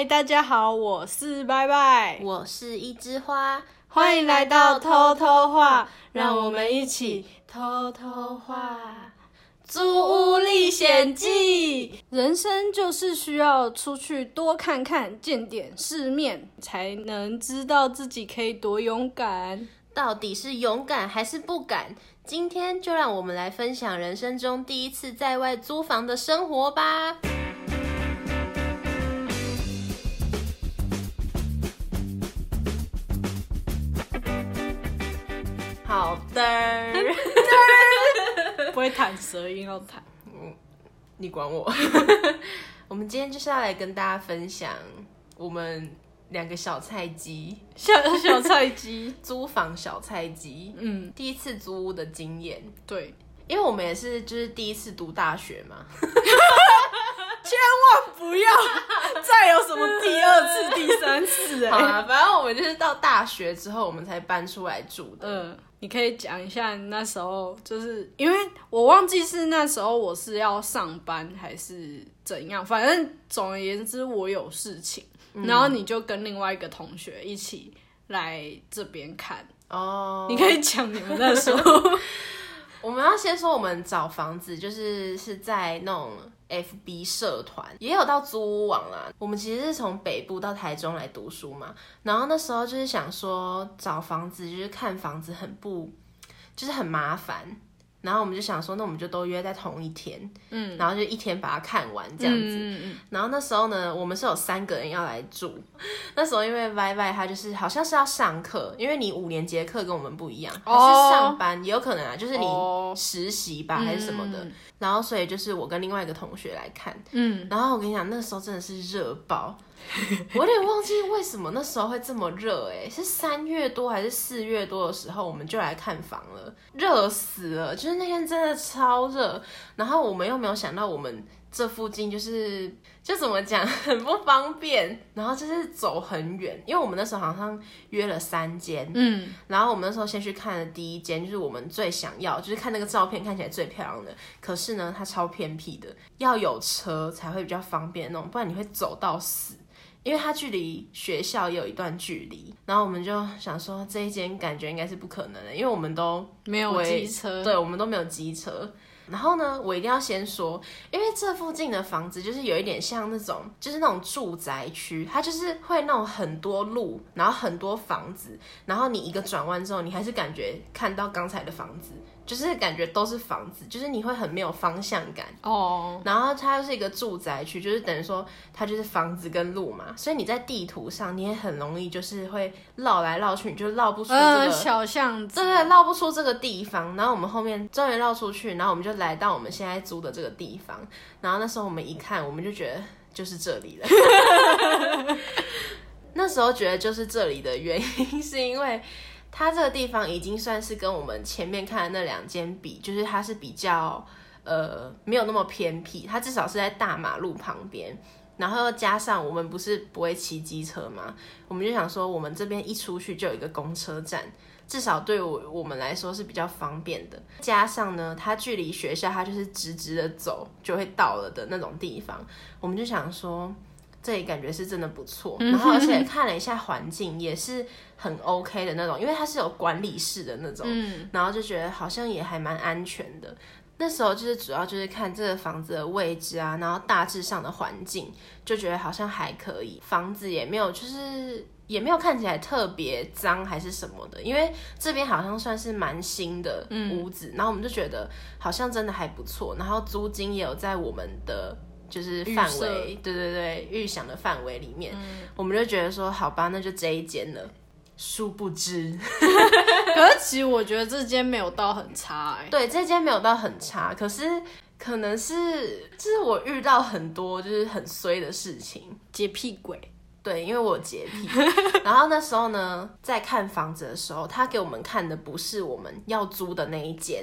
嗨，大家好，我是拜拜，我是一枝花，欢迎来到偷偷话，让我们一起偷偷话。租屋历险记，人生就是需要出去多看看，见点世面，才能知道自己可以多勇敢。到底是勇敢还是不敢？今天就让我们来分享人生中第一次在外租房的生活吧。好的，不会弹舌音要弹，嗯你管我。我们今天就是要来跟大家分享我们两个小菜鸡。小小菜鸡。租房小菜鸡，嗯，第一次租屋的经验。对，因为我们也是就是第一次读大学嘛，千万不要再有什么第第三次哎、好啦，反正我们就是到大学之后我们才搬出来住的。嗯，你可以讲一下那时候，就是因为我忘记是那时候我是要上班还是怎样，反正总而言之我有事情，然后你就跟另外一个同学一起来这边看，哦，你可以讲你们那时候，我们要先说我们找房子，就是是在那种 FB 社团，也有到租屋网啦。我们其实是从北部到台中来读书嘛，然后那时候就是想说找房子，就是看房子很不，就是很麻烦。然后我们就想说，那我们就都约在同一天，嗯，然后就一天把它看完这样子。嗯嗯然后那时候呢，我们是有三个人要来住。那时候因为 Y Y 他就是好像是要上课，因为你五年级的课跟我们不一样，还是上班也有可能啊，就是你哦实习吧、还是什么的。然后所以就是我跟另外一个同学来看，嗯，然后我跟你讲，那时候真的是热爆。我有点忘记为什么那时候会这么热，哎，是三月多还是四月多的时候，我们就来看房了，热死了，就是那天真的超热，然后我们又没有想到我们这附近就是就怎么讲 很不方便，然后就是走很远，因为我们那时候好像约了三间，嗯，然后我们那时候先去看了第一间，就是我们最想要，就是看那个照片看起来最漂亮的。可是呢，它超偏僻的，要有车才会比较方便那种，不然你会走到死。因为它距离学校也有一段距离，然后我们就想说这一间感觉应该是不可能的，因为我们都没有机车，对，我们都没有机车。然后呢，我一定要先说，因为这附近的房子就是有一点像那种，就是那种住宅区，它就是会那种很多路，然后很多房子，然后你一个转弯之后，你还是感觉看到刚才的房子，就是感觉都是房子，就是你会很没有方向感。哦，然后它又是一个住宅区，就是等于说它就是房子跟路嘛，所以你在地图上你也很容易就是会绕来绕去，你就绕不出这个。呃，小巷子，对对，绕不出这个地方，然后我们后面终于绕出去，然后我们就来到我们现在租的这个地方，然后那时候我们一看，我们就觉得就是这里了。那时候觉得就是这里的原因，是因为它这个地方已经算是跟我们前面看的那两间比，就是它是比较呃没有那么偏僻，它至少是在大马路旁边。然后又加上我们不是不会骑机车嘛，我们就想说，我们这边一出去就有一个公车站，至少对我我们来说是比较方便的。加上呢，它距离学校它就是直直的走就会到了的那种地方，我们就想说，这里感觉是真的不错。然后而且看了一下环境，也是很 OK 的那种，因为它是有管理室的那种，嗯，然后就觉得好像也还蛮安全的。那时候就是主要就是看这个房子的位置啊，然后大致上的环境，就觉得好像还可以。房子也没有就是也没有看起来特别脏还是什么的，因为这边好像算是蛮新的屋子，然后我们就觉得好像真的还不错，然后租金也有在我们的就是范围，对对对，预想的范围里面，我们就觉得说好吧，那就这一间了。殊不知，可是其实我觉得这间没有到很差哎、对这间没有到很差，可是可能是就是我遇到很多就是很衰的事情，洁癖鬼，对，因为我有洁癖。然后那时候呢，在看房子的时候，他给我们看的不是我们要租的那一间，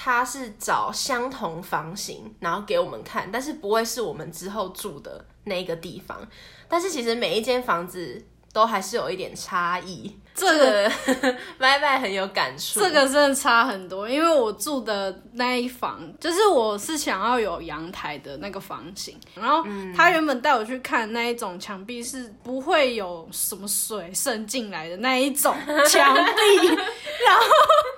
他是找相同房型，然后给我们看，但是不会是我们之后住的那一个地方。但是其实每一间房子。都还是有一点差异。这个个 拜拜很有感触。这个真的差很多，因为我住的那一房，就是我是想要有阳台的那个房型，然后他原本带我去看那一种墙壁是不会有什么水渗进来的那一种墙壁，然后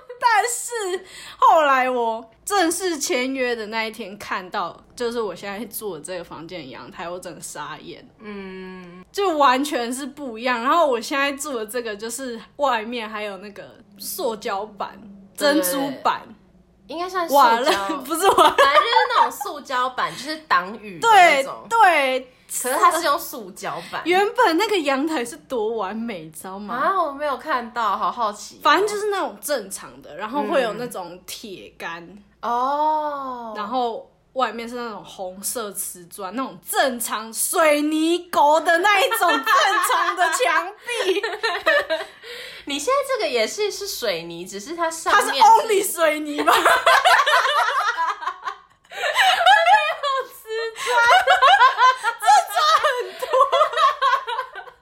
但是后来我正式签约的那一天看到，就是我现在住的这个房间的阳台，我整个傻眼。嗯，就完全是不一样。然后我现在住的这个就是外面还有那个塑胶板、珍珠板，应该算塑瓦胶，了，不是瓦，反正就是那种塑胶板，就是挡雨的那对种。对。可是它是用塑胶板。原本那个阳台是多完美，你知道吗？啊，我没有看到，好好奇哦、反正就是那种正常的，然后会有那种铁杆，哦，然后外面是那种红色瓷砖，那种正常水泥狗的那一种正常的墙壁，你现在这个也是是水泥，只是它上它是面 only 水泥吧？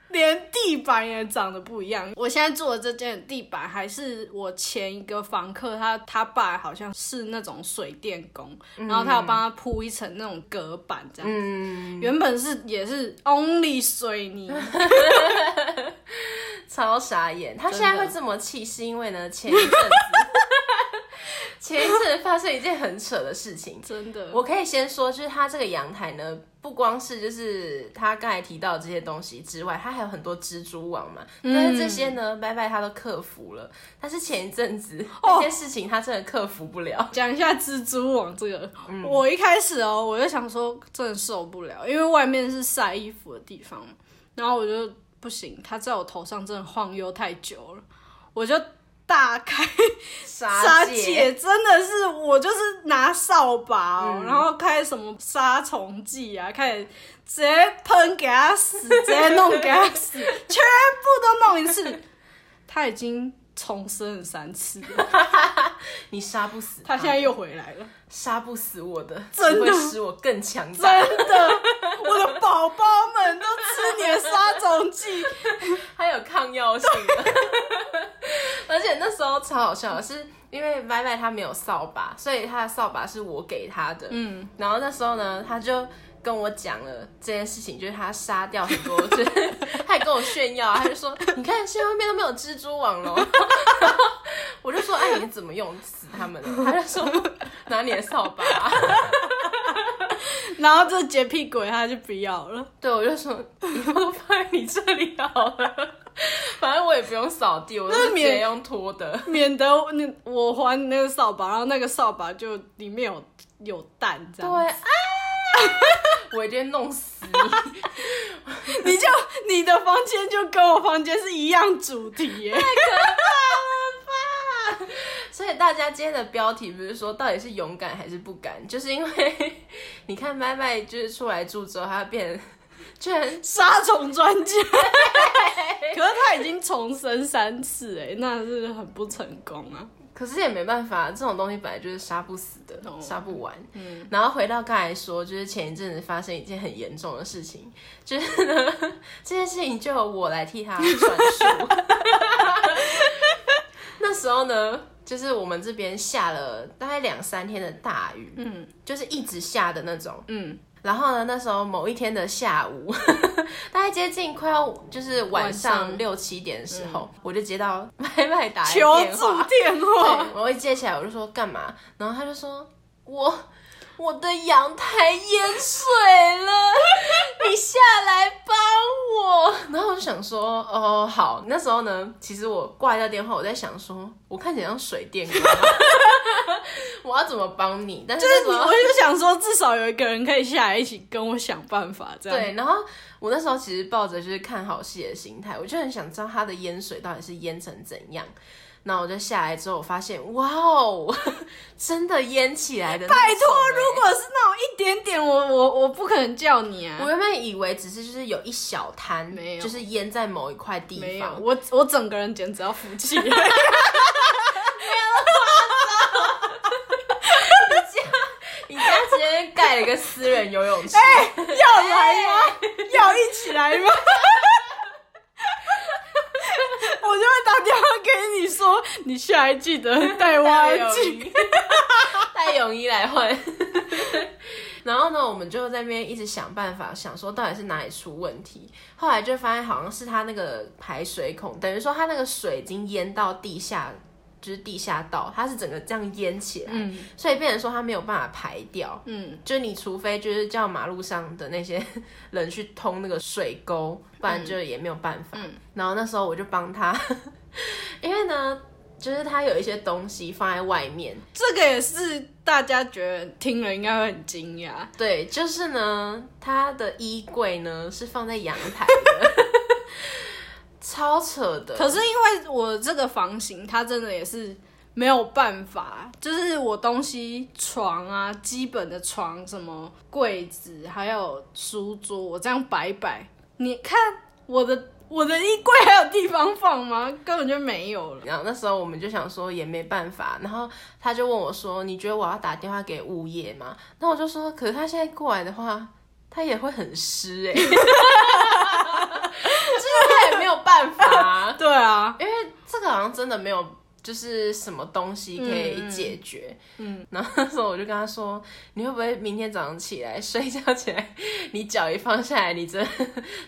连地板也长得不一样。我现在住的这间地板还是我前一个房客他他爸好像是那种水电工，然后他有帮他铺一层那种隔板这样。嗯，原本是也是 only 水泥，超傻眼。他现在会这么气，是因为呢前一阵子，前一阵发生一件很扯的事情。真的。我可以先说，就是它这个阳台呢，不光是就是他刚才提到的这些东西之外，它还有很多蜘蛛网嘛。但是这些呢，拜拜他都克服了。但是前一阵子哦这些事情他真的克服不了。讲一下蜘蛛网这个，我一开始哦，我就想说真的受不了，因为外面是晒衣服的地方，然后我就不行，它在我头上真的晃悠太久了，我就大开 杀杀姐，戒，真的是我就是拿扫把哦，嗯。然后开什么杀虫剂啊，开始直接喷给他死，直接弄给他死，全部都弄一次，他已经重生了三次了，你杀不死他现在又回来了。杀不死我的，真的只会使我更强大。真的，我的宝宝们都吃你的杀虫剂。还有抗药性的，而且那时候超好笑的是，因为歪歪他没有扫把，所以他的扫把是我给他的。嗯，然后那时候呢，他就跟我讲了这件事情，就是他杀掉很多，就是他还跟我炫耀啊，他就说：“你看，现在外面都没有蜘蛛网了。”我就说：“哎，你怎么用死他们的？”他就说：“拿你的扫把啊、然后这洁癖鬼他就不要了。对，我就说以后都放在你这里好了，反正我也不用扫地，我是直接用拖的。免得那我还你那个扫把，然后那个扫把就里面有有蛋这样。对啊，我一定弄死你！你就你的房间就跟我房间是一样主题耶。太可怕了吧 所以大家今天的标题不是说到底是勇敢还是不敢，就是因为你看麦麦就是出来住之后，他变居然杀虫专家，可是他已经重生三次哎，那是很不成功啊。可是也没办法，这种东西本来就是杀不死的，哦。杀不完。嗯，然后回到刚才说，就是前一阵子发生一件很严重的事情，就是呢，这件事情就由我来替他转述。那时候呢，就是我们这边下了大概两三天的大雨，嗯，就是一直下的那种，嗯，然后呢，那时候某一天的下午，大概接近快要就是晚晚上。上六七点的时候，我就接到麦麦打来求电话。助电话，我一接起来我就说干嘛，然后他就说我我的阳台淹水了，你下来帮我。然后我就想说哦好，那时候呢，其实我挂掉电话，我在想说我看起来像水电工，我要怎么帮你？但是我就想说，至少有一个人可以下来一起跟我想办法，这样。对，然后我那时候其实抱着就是看好戏的心态，我就很想知道他的淹水到底是淹成怎样。那我就下来之后，我发现哇哦，真的淹起来的欸。拜托，如果是那种一点点，我我我不可能叫你啊我。原本以为只是就是有一小滩，没有就是淹在某一块地没有，方。我我整个人简直要服气了。你家直接盖了一个私人游泳池，要来吗？要一起来吗？我就会打电话给你说，你下一季得带泳镜，带泳衣来换。然后呢，我们就在那边一直想办法，想说到底是哪里出问题。后来就发现好像是他那个排水孔，等于说他那个水已经淹到地下了。就是地下道，它是整个这样淹起来，嗯所以变成说它没有办法排掉。嗯，就是你除非就是叫马路上的那些 人去通那个水沟，不然就也没有办法。嗯然后那时候我就帮他，因为呢，就是他有一些东西放在外面，这个也是大家觉得听了应该会很惊讶。对，就是呢，他的衣柜呢是放在阳台的，超扯的。可是因为我这个房型，它真的也是没有办法，就是我东西床啊，基本的床什么柜子，还有书桌，我这样摆摆，你看我的我的衣柜还有地方放吗？根本就没有了。然后那时候我们就想说也没办法，然后他就问我说：“你觉得我要打电话给物业吗？”那我就说：“可是他现在过来的话，他也会很湿哎、欸，就是他也没有办法、啊，对啊，因为这个好像真的没有就是什么东西可以解决。嗯，然后那时候我就跟他说：“你会不会明天早上起来睡觉起来，你脚一放下来，你整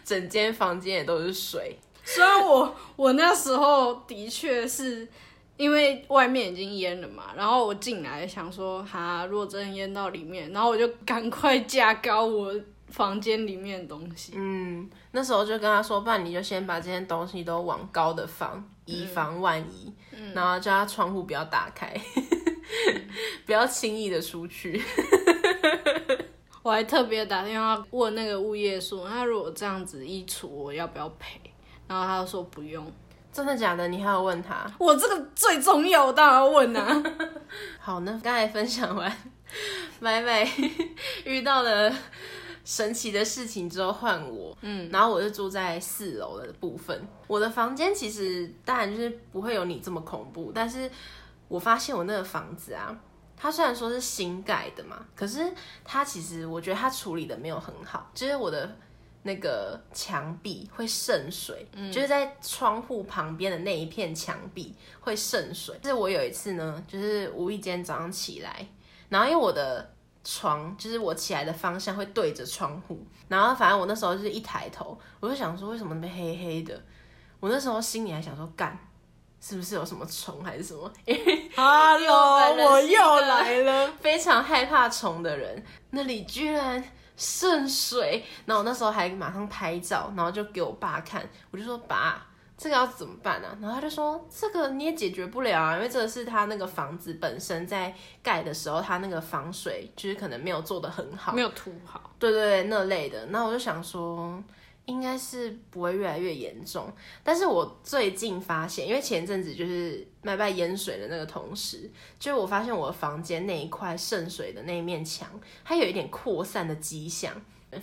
整间房间也都是水？”虽然我我那时候的确是因为外面已经淹了嘛，然后我进来想说，哈，如果真的淹到里面，然后我就赶快架高我房间里面的东西。嗯，那时候就跟他说，不然你就先把这些东西都往高的放，以防万一。然后叫他窗户不要打开，不要轻易的出去。我还特别打电话问那个物业说，那如果这样子衣橱我要不要赔？然后他就说不用。真的假的？你还要问他？我这个最重要，我当然要问啊。好，那刚才分享完，买买遇到了神奇的事情之后换我，嗯，然后我就住在四楼的部分。我的房间其实当然就是不会有你这么恐怖，但是我发现我那个房子啊，它虽然说是新盖的嘛，可是它其实我觉得它处理的没有很好，就是我的。那个墙壁会渗水，就是在窗户旁边的那一片墙壁会渗水。就是我有一次呢，就是无意间早上起来，然后因为我的床就是我起来的方向会对着窗户，然后反正我那时候就是一抬头，我就想说为什么那边黑黑的？我那时候心里还想说干。是不是有什么虫还是什么？Hello，我又来了。非常害怕虫的人，那里居然渗水，然后我那时候还马上拍照，然后就给我爸看，我就说爸，这个要怎么办啊？然后他就说这个你也解决不了啊，因为这个是他那个房子本身在盖的时候，他那个防水就是可能没有做的很好，没有涂好，对对对，那类的。那我就想说，应该是不会越来越严重。但是我最近发现，因为前阵子就是麦麦淹水的那个同时，就我发现我的房间那一块渗水的那一面墙，它有一点扩散的迹象。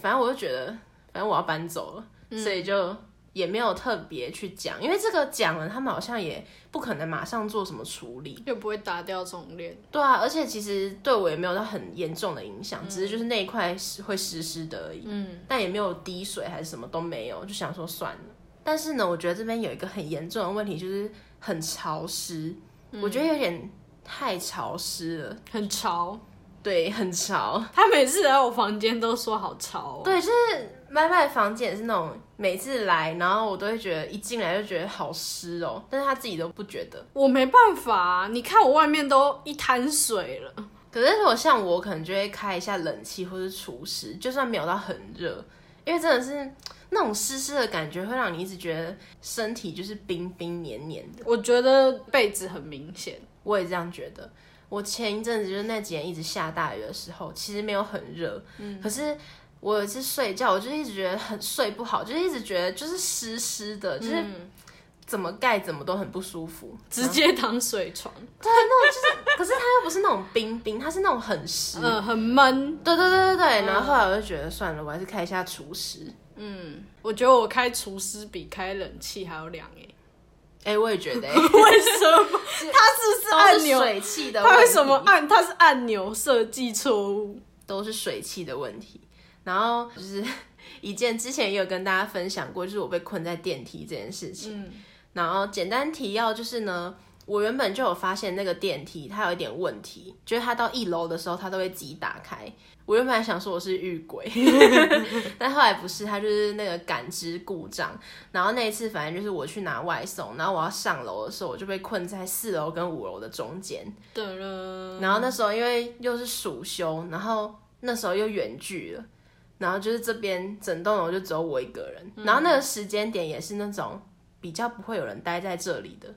反正我就觉得，反正我要搬走了，所以就也没有特别去讲，因为这个讲了，他们好像也不可能马上做什么处理。又不会打掉重练。对啊，而且其实对我也没有到很严重的影响，只是就是那一块是会湿湿的而已，嗯，但也没有滴水还是什么都没有，就想说算了。但是呢，我觉得这边有一个很严重的问题，就是很潮湿，我觉得有点太潮湿了，很潮。对，很潮。他每次来我房间都说好潮、哦，对，就是麦麦的房间也是那种每次来，然后我都会觉得一进来就觉得好湿哦，但是他自己都不觉得。我没办法、啊，你看我外面都一滩水了。可是如果像我，可能就会开一下冷气或是除湿，就算没有到很热，因为真的是那种湿湿的感觉，会让你一直觉得身体就是冰冰黏黏的。我觉得被子很明显，我也这样觉得。我前一阵子就是那几天一直下大雨的时候，其实没有很热，嗯，可是我有一次睡觉，我就一直觉得很睡不好，就是一直觉得就是湿湿的，就是怎么盖怎么都很不舒服，直接躺水床，对，那种就是可是它又不是那种冰冰，它是那种很湿，嗯、很闷。对对对对对。然后后来我就觉得算了，我还是开一下除湿。嗯，我觉得我开除湿比开冷气还要凉诶、哎、我也觉得、欸，为什么？它是不是按钮？水汽的它为什么按？它是按钮设计错误。都是水汽的问题。然后就是 一件之前也有跟大家分享过，就是我被困在电梯这件事情。嗯然后简单提要就是呢，我原本就有发现那个电梯它有一点问题，就是它到一楼的时候它都会自己打开。我原本还想说我是遇鬼，但后来不是，它就是那个感知故障。然后那一次反正就是我去拿外送，然后我要上楼的时候，我就被困在四楼跟五楼的中间。对了，然后那时候因为又是暑休，然后那时候又远距了，然后就是这边整栋楼就只有我一个人，然后那个时间点也是那种比较不会有人待在这里的。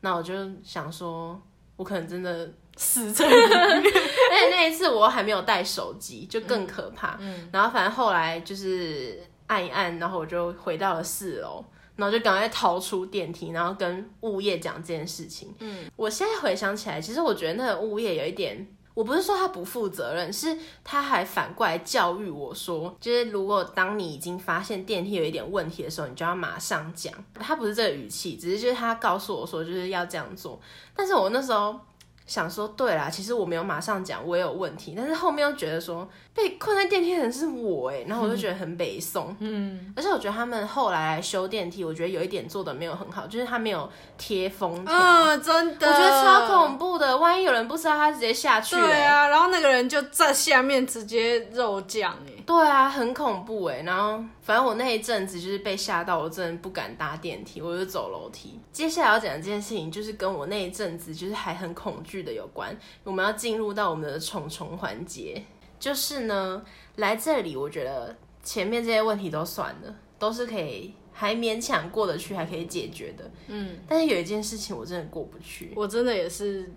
那我就想说，我可能真的死在里面。而且那一次我还没有带手机，就更可怕。然后反正后来就是按一按，然后我就回到了四楼，然后就赶快逃出电梯，然后跟物业讲这件事情。嗯，我现在回想起来，其实我觉得那个物业有一点。我不是说他不负责任，是他还反过来教育我说，就是如果当你已经发现电梯有一点问题的时候，你就要马上讲。他不是这个语气，只是就是他告诉我说就是要这样做。但是我那时候想说，对啦，其实我没有马上讲，我也有问题。但是后面又觉得说，被困在电梯的人是我哎，然后我就觉得很北宋。嗯，而且我觉得他们后来来修电梯，我觉得有一点做的没有很好，就是他没有贴封条。嗯，真的，我觉得超恐怖的。万一有人不知道，他直接下去。对啊，然后那个人就在下面直接肉酱哎。对啊，很恐怖哎。然后反正我那一阵子就是被吓到，我真的不敢搭电梯，我就走楼梯。接下来要讲的这件事情，就是跟我那一阵子就是还很恐惧的有关。我们要进入到我们的虫虫环节，就是呢，来这里，我觉得前面这些问题都算了，都是可以还勉强过得去，还可以解决的。嗯，但是有一件事情我真的过不去，我真的也是。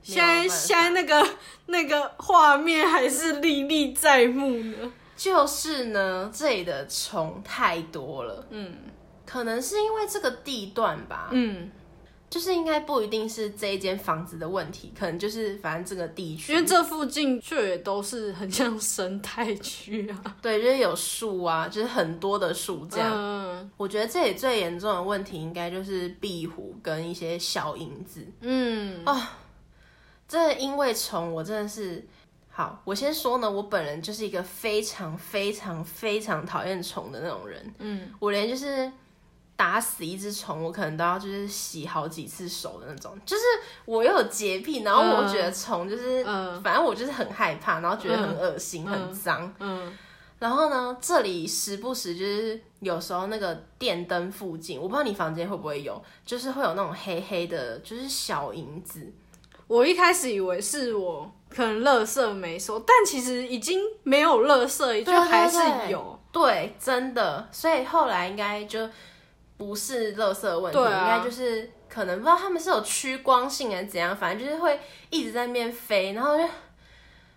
现在现在那个那个画面还是历历在目呢。就是呢，这里的虫太多了，嗯，可能是因为这个地段吧，嗯，就是应该不一定是这一间房子的问题，可能就是反正这个地区，因为这附近却也都是很像生态区啊，对，就是有树啊，就是很多的树这样。嗯，我觉得这里最严重的问题应该就是壁虎跟一些小蝇子，嗯，哦，这因为虫，我真的是。好，我先说呢，我本人就是一个非常非常非常讨厌虫的那种人。嗯，我连就是打死一只虫，我可能都要就是洗好几次手的那种。就是我又有洁癖，然后我觉得虫就是，反正我就是很害怕，然后觉得很恶心、很脏。嗯，然后呢，这里时不时就是有时候那个电灯附近，我不知道你房间会不会有，就是会有那种黑黑的，就是小影子。我一开始以为是我。可能垃圾没收，但其实已经没有垃圾，就还是有。对，真的。所以后来应该就不是垃圾问题，应该就是可能不知道他们是有趋光性还是怎样，反正就是会一直在那边飞。然后就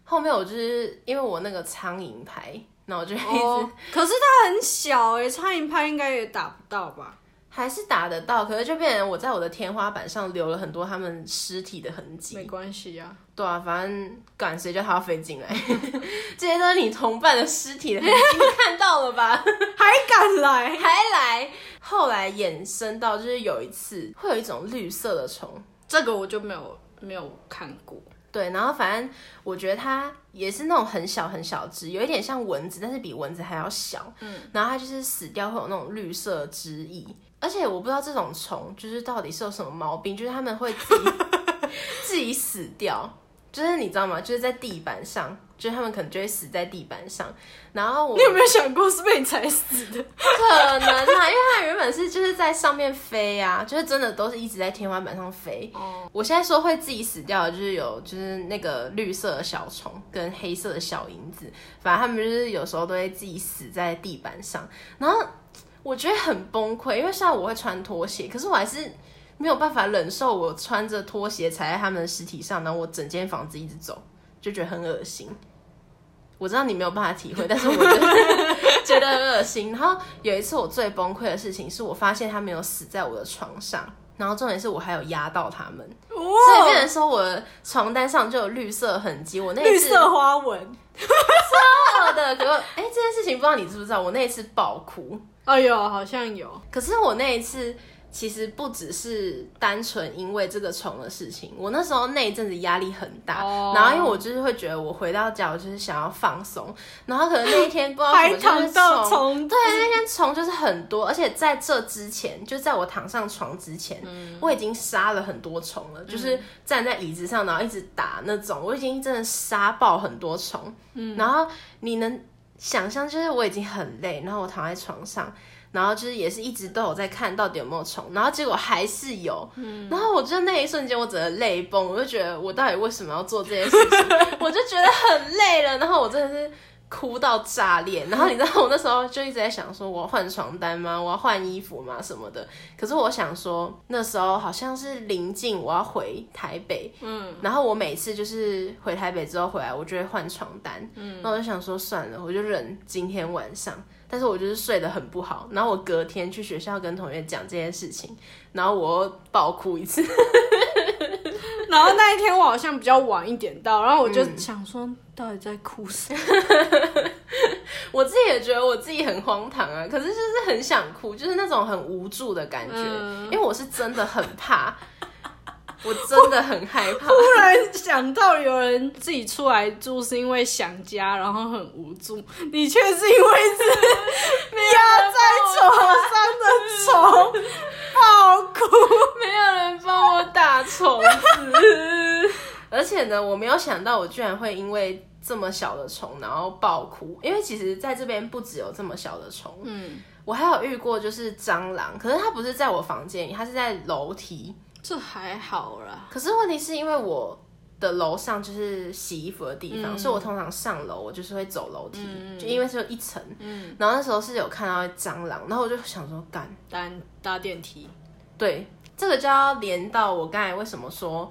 后面我就是因为我那个苍蝇拍，那我就一直。可是它很小哎，苍蝇拍应该也打不到吧？还是打得到，可是就变成我在我的天花板上留了很多他们尸体的痕迹。没关系啊，对啊，反正赶谁叫他要飞进来，这些都是你同伴的尸体的痕迹，看到了吧？还敢来，还来。后来衍生到就是有一次会有一种绿色的虫，这个我就没有没有看过。对，然后反正我觉得它也是那种很小很小只，有一点像蚊子，但是比蚊子还要小。嗯，然后它就是死掉会有那种绿色汁液。而且我不知道这种虫就是到底是有什么毛病，就是他们会自己 自己死掉，就是你知道吗？就是在地板上，就是他们可能就会死在地板上。然后我你有没有想过是被你踩死的？不可能啊，因为它原本是就是在上面飞啊，就是真的都是一直在天花板上飞。哦，我现在说会自己死掉的，就是有就是那个绿色的小虫跟黑色的小蝇子，反正他们就是有时候都会自己死在地板上，然后。我觉得很崩溃，因为虽然我会穿拖鞋，可是我还是没有办法忍受我穿着拖鞋踩在他们的尸体上，然后我整间房子一直走，就觉得很恶心。我知道你没有办法体会，但是我觉得 觉得很恶心。然后有一次我最崩溃的事情是我发现他没有死在我的床上，然后重点是我还有压到他们，所以变成说我的床单上就有绿色痕迹。我那绿色花纹，超恶的。可哎，这件事情不知道你知不知道？我那一次爆哭。哎呦，好像有。可是我那一次其实不只是单纯因为这个虫的事情，我那时候那一阵子压力很大，哦然后因为我就是会觉得我回到家我就是想要放松，然后可能那一天不知道还怎么就是虫虫，对，那天虫就是很多，而且在这之前，就在我躺上床之前，嗯我已经杀了很多虫了，就是站在椅子上，然后一直打那种，我已经真的杀爆很多虫。嗯，然后你能想象，就是我已经很累，然后我躺在床上，然后就是也是一直都有在看到底有没有虫，然后结果还是有，嗯，然后我就那一瞬间我整个泪崩，我就觉得我到底为什么要做这件事情，我就觉得很累了，然后我真的是。哭到炸裂，然后你知道我那时候就一直在想说，我要换床单吗？我要换衣服吗？什么的。可是我想说，那时候好像是临近我要回台北，嗯，然后我每次就是回台北之后回来，我就会换床单，嗯，那我就想说算了，我就忍今天晚上。但是我就是睡得很不好，然后我隔天去学校跟同学讲这件事情，然后我又爆哭一次。然后那一天我好像比较晚一点到，然后我就嗯想说，到底在哭什么？我自己也觉得我自己很荒唐啊，可是就是很想哭，就是那种很无助的感觉，嗯因为我是真的很怕，我真的很害怕。突然想到有人自己出来住是因为想家，然后很无助，你却是因为是压在床上的虫爆哭。没有人帮我打虫子，而且呢，我没有想到我居然会因为这么小的虫然后爆哭，因为其实在这边不只有这么小的虫，嗯，我还有遇过就是蟑螂，可是它不是在我房间里，它是在楼梯。这还好啦。可是问题是因为我的楼上就是洗衣服的地方，嗯。所以我通常上楼我就是会走楼梯，嗯就因为只有一层。嗯，然后那时候是有看到蟑螂，然后我就想说干，搭搭电梯，对，这个就要连到我刚才为什么说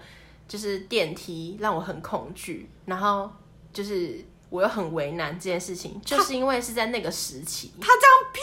就是电梯让我很恐惧，然后就是我又很为难这件事情，就是因为是在那个时期。他这样噗，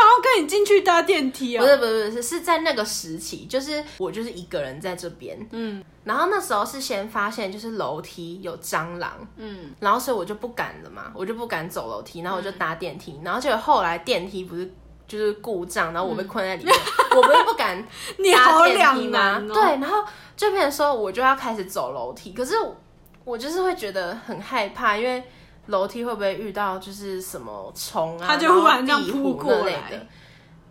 然后跟你进去搭电梯啊、不是不是不是，是在那个时期，就是我就是一个人在这边，嗯。然后那时候是先发现就是楼梯有蟑螂，嗯，然后所以我就不敢了嘛，我就不敢走楼梯，然后我就搭电梯，然后结果后来电梯不是就是故障，然后我被困在里面，我不是不敢你搭电梯吗？对，然后这边的时候我就要开始走楼梯，可是我我就是会觉得很害怕，因为楼梯会不会遇到就是什么虫啊，它就忽然这样扑过来的。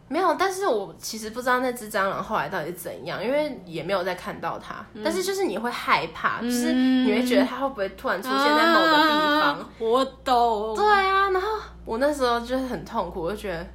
没有，但是我其实不知道那只蟑螂后来到底是怎样，因为也没有再看到它。嗯但是就是你会害怕，就是你会觉得它会不会突然出现在某个地方。啊我懂。对啊，然后我那时候就是很痛苦，我就觉得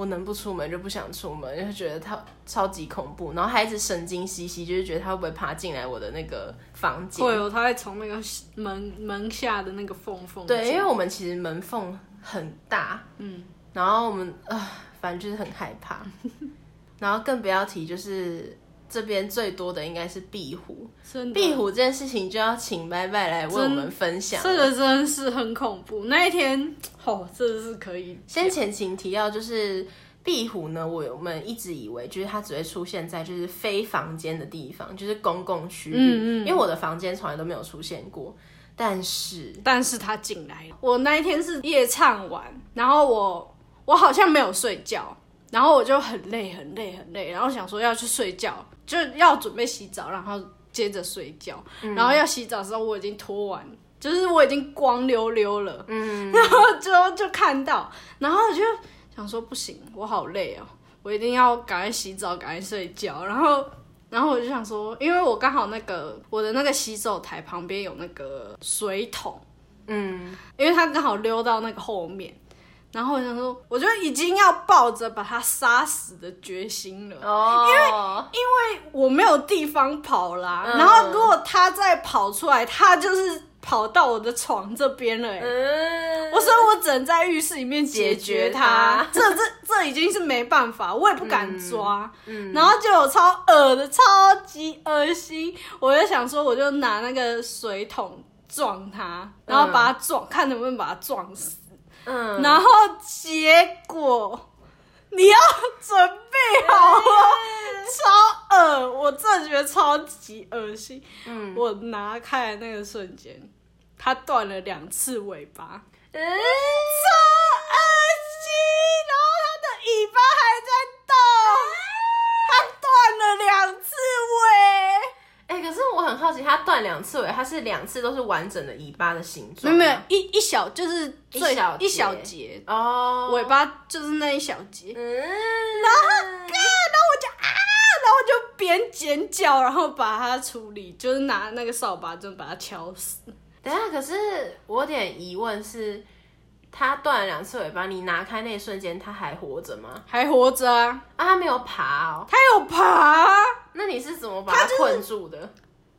我能不出门就不想出门，就觉得它超级恐怖，然后还一直神经兮兮，就是觉得它会不会爬进来我的那个房间。会哦，他会从那个门门下的那个缝缝。对，因为我们其实门缝很大，嗯，然后我们啊、反正就是很害怕，然后更不要提就是这边最多的应该是壁虎，壁虎这件事情就要请拜拜来为我们分享了。这个真的是很恐怖。那一天，哦，真的是可以先前情提要就是壁虎呢，我我们一直以为就是它只会出现在就是非房间的地方，就是公共区域，嗯嗯因为我的房间从来都没有出现过。但是但是他进来了。我那一天是夜唱完，然后我我好像没有睡觉，然后我就很累很累很累，然后想说要去睡觉，就要准备洗澡，然后接着睡觉。然后要洗澡的时候，我已经脱完，就是我已经光溜溜了，嗯，然后就就看到，然后我就想说不行，我好累哦，我一定要赶快洗澡，赶快睡觉，然后。然后我就想说，因为我刚好那个我的那个洗手台旁边有那个水桶，嗯，因为他刚好溜到那个后面，然后我想说，我就已经要抱着把他杀死的决心了，哦，因为因为我没有地方跑啦。嗯。然后如果他再跑出来，他就是跑到我的床这边了、欸，嗯，我所以我只能在浴室里面解决他，解这这这已经是没办法，我也不敢抓，嗯然后就有超恶的，超级恶心，我就想说，我就拿那个水桶撞他，然后把他撞，看能不能把他撞死。嗯，然后恶心！嗯，我拿开那个瞬间，它断了两次尾巴，超恶心！然后它的尾巴还在动，它断了两次尾。哎，可是我很好奇，它断两次尾，它是两次都是完整的尾巴的形状？没有，一一小就是最小一小节哦，尾巴就是那一小节。嗯，然后。边剪脚，然后把它处理，就是拿那个扫把就把它敲死。等下，可是我有点疑问是，它断了两次尾巴，你拿开那一瞬间，它还活着吗？还活着啊，啊，它没有爬哦。它有爬啊，那你是怎么把它困住的？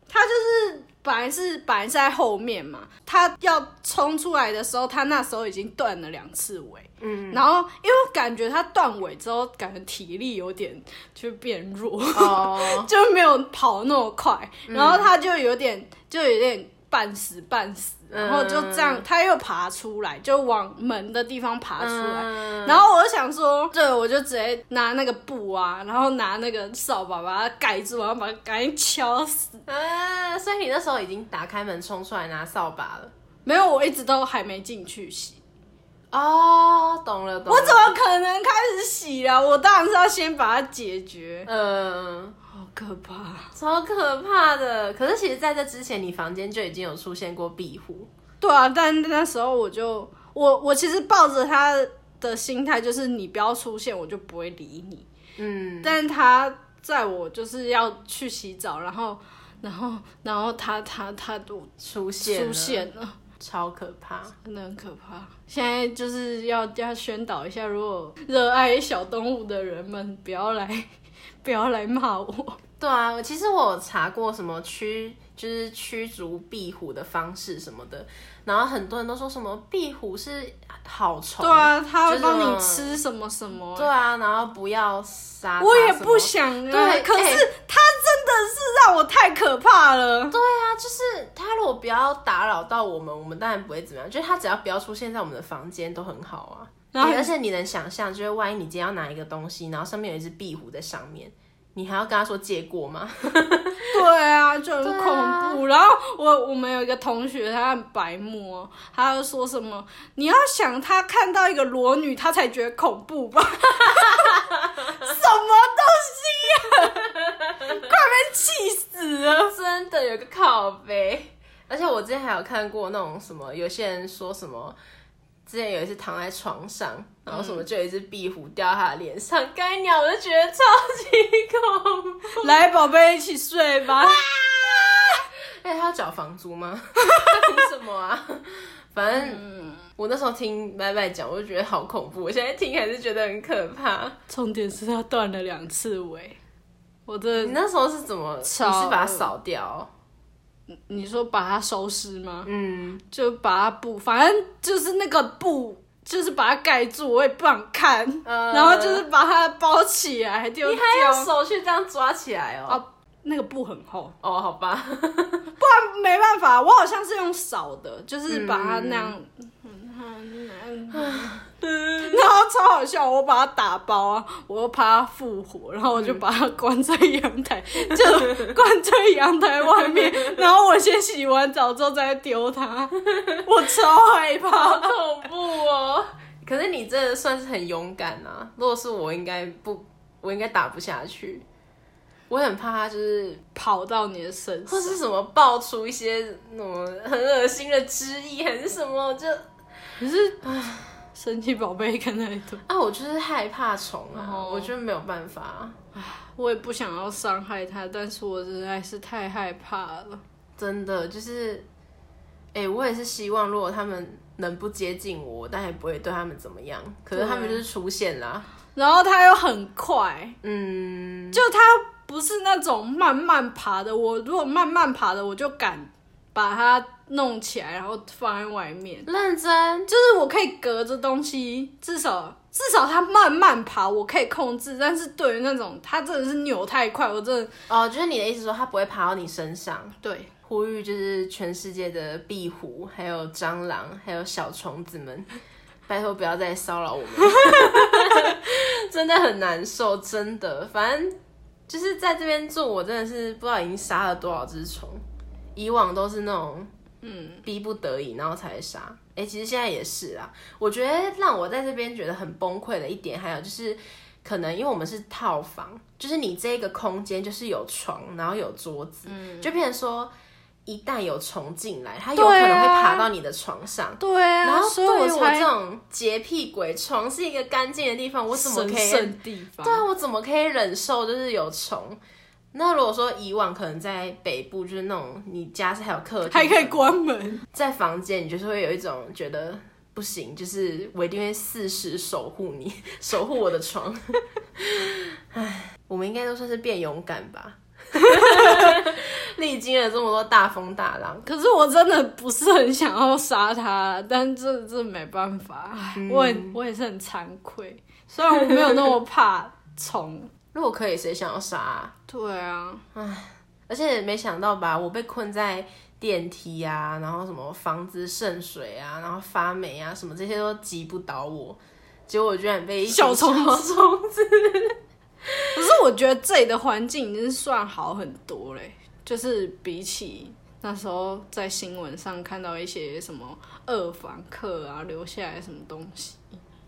它就是本来是本来是在后面嘛，它要冲出来的时候，它那时候已经断了两次尾，嗯，然后因为我感觉他断尾之后，感觉体力有点就变弱，哦，就没有跑那么快，然后他就有点就有点半死半死，然后就这样，他又爬出来，就往门的地方爬出来。嗯然后我就想说，对，我就直接拿那个布啊，然后拿那个扫把把它盖住，然后把它赶紧敲死。啊，所以你那时候已经打开门冲出来拿扫把了。没有，我一直都还没进去洗。哦，懂了，懂了。我怎么可能开始洗啊？我当然是要先把它解决。嗯，好可怕！超可怕的。可是其实在这之前，你房间就已经有出现过壁虎。对啊，但那时候我就我我其实抱着他的心态，就是你不要出现，我就不会理你。嗯，但他在我就是要去洗澡，然后然后然后他他他都出现出，现了。超可怕。真的很可怕。现在就是要要宣导一下，如果热爱小动物的人们，不要来 不要来骂我。对啊，其实我有查过什么驱，就是驱逐壁虎的方式什么的，然后很多人都说什么壁虎是好虫，对啊，它会就是帮你吃什么什么。对啊，然后不要杀我也不想啊，对可是它真的是让我太可怕了。对啊，就是它如果不要打扰到我们，我们当然不会怎么样。就是它只要不要出现在我们的房间都很好啊。然后欸而且你能想象，就是万一你今天要拿一个东西，然后上面有一只壁虎在上面，你还要跟他说借过吗？对啊，就很对恐啊怖。然后我我们有一个同学，他很白目哦，他就说什么你要想他看到一个裸女，他才觉得恐怖吧？什么东西呀、快被气死了！真的有个靠背。而且我之前还有看过那种什么，有些人说什么，之前有一次躺在床上，然后什么就有一只壁虎掉他的脸上，该鸟我就觉得超级恐怖。来，宝贝，一起睡吧。哎、他要缴房租吗？凭什么啊？反正、我那时候听麦麦讲，我就觉得好恐怖。我现在听还是觉得很可怕。重点是他断了两次尾，我真的，你那时候是怎么？你是把它扫掉？你说把它收拾吗？嗯，就把它布，反正就是那个布，就是把它盖住，我也不想看。呃然后就是把它包起来，丢你还用。手去这样抓起来哦。啊，那个布很厚，哦，好吧。不然没办法，我好像是用扫的，就是把它那样。然后超好笑，我把它打包啊，我又怕它复活，然后我就把它关在阳台，就关在阳台外面，然后我先洗完澡之后再丢它，我超害怕好怕。恐怖哦！可是你真的算是很勇敢啊！如果是我，应该不，我应该打不下去。我很怕它就是，跑到你的身上，或是什么爆出一些那种很恶心的汁液，还是什么，我就可是神奇宝贝看太多，啊，我就是害怕虫啊，哦我就没有办法。我也不想要伤害它，但是我实在是太害怕了。真的就是，哎、我也是希望，如果他们能不接近我，但也不会对他们怎么样。可是他们就是出现啦，然后它又很快，嗯，就它不是那种慢慢爬的。我如果慢慢爬的，我就敢把它弄起来，然后放在外面。认真，就是我可以隔着东西，至少至少它慢慢爬，我可以控制。但是对于那种它真的是扭太快，我真的哦，就是你的意思说，它不会爬到你身上。对呼吁就是全世界的壁虎、还有蟑螂、还有小虫子们，拜托不要再骚扰我们，真的很难受，真的。反正就是在这边住，我真的是不知道已经杀了多少只虫。以往都是那种嗯逼不得已然后才杀，哎、其实现在也是啊。我觉得让我在这边觉得很崩溃的一点，还有就是可能因为我们是套房，就是你这个空间就是有床，然后有桌子，就变成说。一旦有虫进来，它有可能会爬到你的床上。对啊，然后对于我才这种洁癖鬼，床是一个干净的地方，我怎么可以？神圣地方。对啊，我怎么可以忍受就是有虫？那如果说以往可能在北部，就是那种你家是还有客厅，还可以关门，在房间，你就是会有一种觉得不行，就是我一定会四时守护你，守护我的床。唉，我们应该都算是变勇敢吧。历经了这么多大风大浪，可是我真的不是很想要杀他，但这这没办法，嗯我也我也是很惭愧。虽然我没有那么怕虫，如果可以，谁想要杀？啊、对啊，唉而且没想到吧，我被困在电梯啊，然后什么房子渗水啊，然后发霉啊，什么这些都击不倒我，结果我居然被小虫虫子。可是我觉得这里的环境已经算好很多嘞，就是比起那时候在新闻上看到一些什么二房客啊留下来什么东西，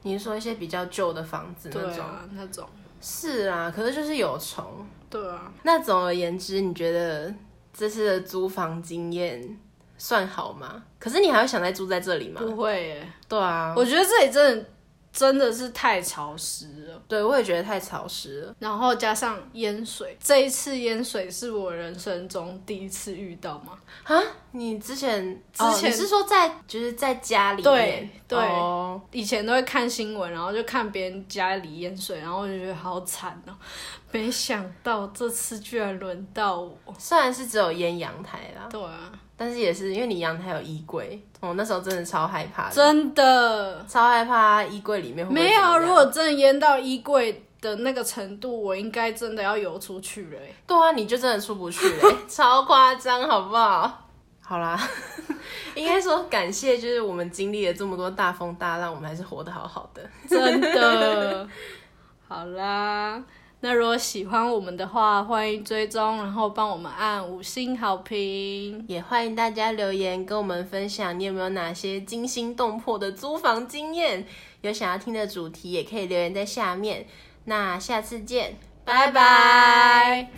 你是说一些比较旧的房子那种？那种，是啊，可是就是有虫。对啊，那总而言之，你觉得这次的租房经验算好吗？可是你还会想再住在这里吗？不会耶，对啊，我觉得这里真的真的是太潮湿了。对我也觉得太潮湿了。然后加上淹水，这一次淹水是我人生中第一次遇到吗？啊，你之前之前是说在就是在家里面对对哦以前都会看新闻，然后就看别人家里淹水，然后我就觉得好惨哦。没想到这次居然轮到我。虽然是只有淹阳台啦，对啊，但是也是因为你阳台有衣柜，我那时候真的超害怕的，真的超害怕衣柜里面会不会没有。么样如果真的淹到衣柜的那个程度，我应该真的要游出去了欸。对啊，你就真的出不去了，超夸张，好不好？好啦，应该说感谢，就是我们经历了这么多大风大浪，我们还是活得好好的。真的。好啦，那如果喜欢我们的话，欢迎追踪，然后帮我们按五星好评。也欢迎大家留言跟我们分享，你有没有哪些惊心动魄的租房经验？有想要听的主题，也可以留言在下面。那下次见，拜拜。拜